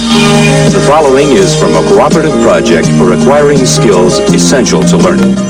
The following is from a cooperative project for acquiring skills essential to learning.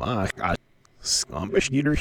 off. Maar God, skambish neither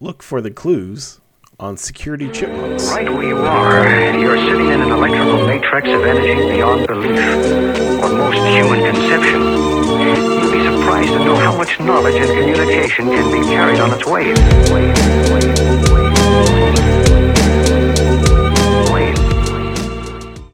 look for the clues on security chipmunks. Right where you are, you're sitting in an electrical matrix of energy beyond belief, or most human conception. You'd be surprised to know how much knowledge and communication can be carried on its waves. Waves, waves, waves.